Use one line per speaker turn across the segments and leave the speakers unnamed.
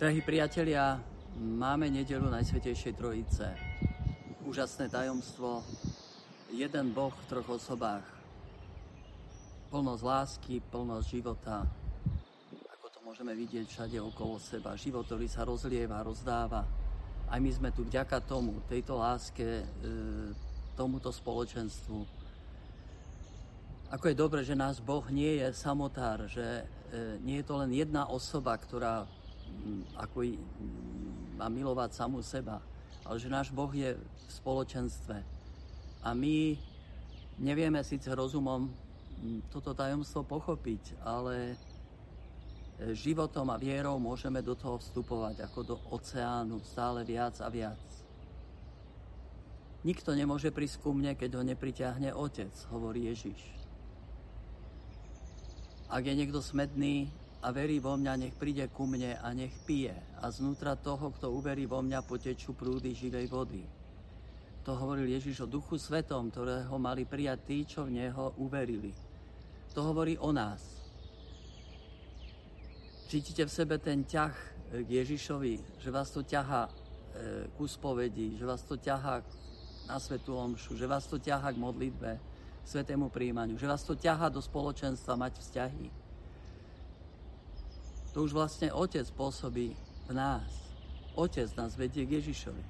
Drahí priatelia, máme nedelu Najsvetejšej Trojice. Úžasné tajomstvo, jeden Boh v troch osobách. Plnosť lásky, plnosť života, ako to môžeme vidieť všade okolo seba. Život, ktorý sa rozlieva, rozdáva. Aj my sme tu vďaka tomu, tejto láske, e, tomuto spoločenstvu. Ako je dobre, že náš Boh nie je samotár, že e, nie je to len jedna osoba, ktorá ako má milovať samú seba, ale že náš Boh je v spoločenstve. A my nevieme síce rozumom toto tajomstvo pochopiť, ale e, životom a vierou môžeme do toho vstupovať ako do oceánu stále viac a viac. Nikto nemôže prísť ku mne, keď ho nepriťahne Otec, hovorí Ježiš. Ak je niekto smedný, a verí vo mňa, nech príde ku mne a nech pije. A znútra toho, kto uverí vo mňa, potečú prúdy živej vody. To hovoril Ježiš o Duchu Svetom, ktorého mali prijať tí, čo v Neho uverili. To hovorí o nás. Cítite v sebe ten ťah k Ježišovi, že vás to ťaha e, k úspovedi, že vás to ťaha na Svetu Omšu, že vás to ťaha k modlitbe, k svetému príjmaniu, že vás to ťaha do spoločenstva mať vzťahy to už vlastne Otec pôsobí v nás. Otec nás vedie k Ježišovi.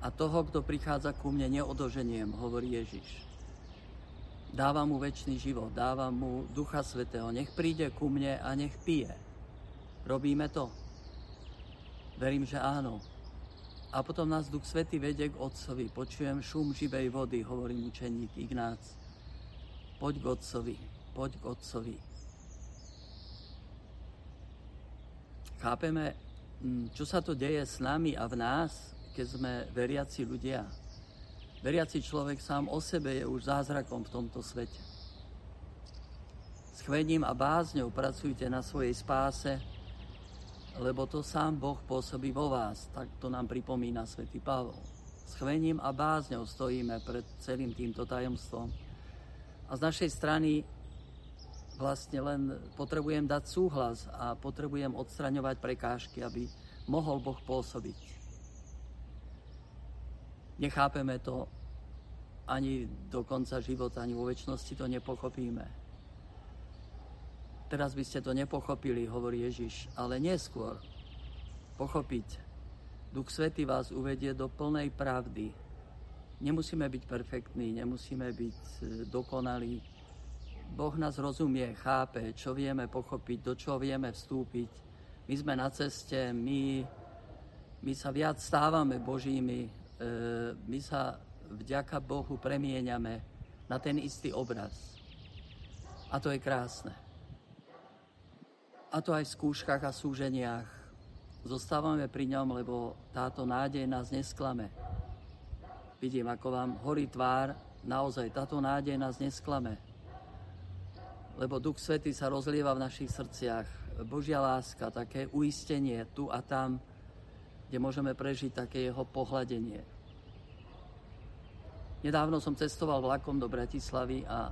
A toho, kto prichádza ku mne, neodoženiem, hovorí Ježiš. Dávam mu väčší život, dávam mu Ducha Svetého. Nech príde ku mne a nech pije. Robíme to? Verím, že áno. A potom nás Duch Svetý vedie k Otcovi. Počujem šum živej vody, hovorí učeník Ignác. Poď k Otcovi, poď k Otcovi. Chápeme, mm, čo sa to deje s nami a v nás, keď sme veriaci ľudia. Veriaci človek sám o sebe je už zázrakom v tomto svete. S chvením a bázňou pracujte na svojej spáse, lebo to sám Boh pôsobí vo vás, tak to nám pripomína svätý Pavol. S chvením a bázňou stojíme pred celým týmto tajomstvom. A z našej strany vlastne len potrebujem dať súhlas a potrebujem odstraňovať prekážky, aby mohol Boh pôsobiť. Nechápeme to ani do konca života, ani vo väčšnosti to nepochopíme. Teraz by ste to nepochopili, hovorí Ježiš, ale neskôr pochopiť. Duch Svety vás uvedie do plnej pravdy. Nemusíme byť perfektní, nemusíme byť e, dokonalí, Boh nás rozumie, chápe, čo vieme pochopiť, do čoho vieme vstúpiť. My sme na ceste, my, my sa viac stávame Božími, e, my sa vďaka Bohu premieňame na ten istý obraz. A to je krásne. A to aj v skúškach a súženiach. Zostávame pri ňom, lebo táto nádej nás nesklame. Vidím, ako vám horí tvár, naozaj táto nádej nás nesklame lebo Duch Svetý sa rozlieva v našich srdciach. Božia láska, také uistenie tu a tam, kde môžeme prežiť také jeho pohľadenie. Nedávno som cestoval vlakom do Bratislavy a,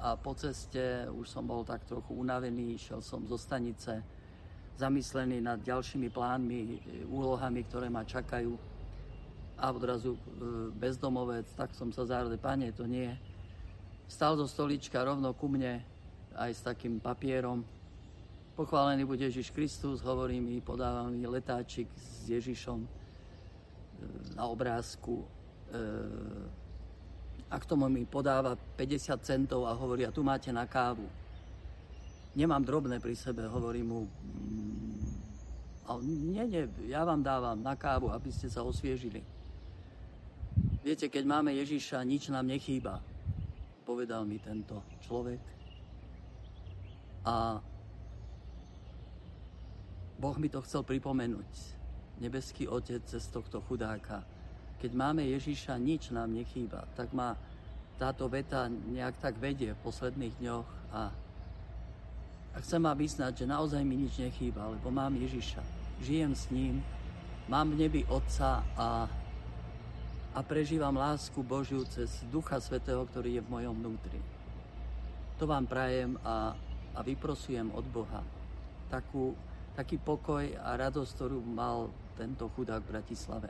a po ceste už som bol tak trochu unavený, šiel som zo stanice zamyslený nad ďalšími plánmi, úlohami, ktoré ma čakajú. A odrazu e, bezdomovec, tak som sa zárodil, pane, to nie. Stal zo stolička rovno ku mne, aj s takým papierom. Pochválený bude Ježiš Kristus, hovorí mi, podáva mi letáčik s Ježišom e, na obrázku. E, a k tomu mi podáva 50 centov a hovorí, a tu máte na kávu. Nemám drobné pri sebe, hovorí mu, mm, ale nie, nie, ja vám dávam na kávu, aby ste sa osviežili. Viete, keď máme Ježiša, nič nám nechýba, povedal mi tento človek. A Boh mi to chcel pripomenúť. Nebeský Otec cez tohto chudáka. Keď máme Ježiša, nič nám nechýba. Tak ma táto veta nejak tak vedie v posledných dňoch a, a chcem ma vyznať, že naozaj mi nič nechýba, lebo mám Ježiša. Žijem s ním, mám v nebi Otca a, a prežívam lásku Božiu cez Ducha Svetého, ktorý je v mojom vnútri. To vám prajem a a vyprosujem od Boha takú taký pokoj a radosť, ktorú mal tento chudák v Bratislave.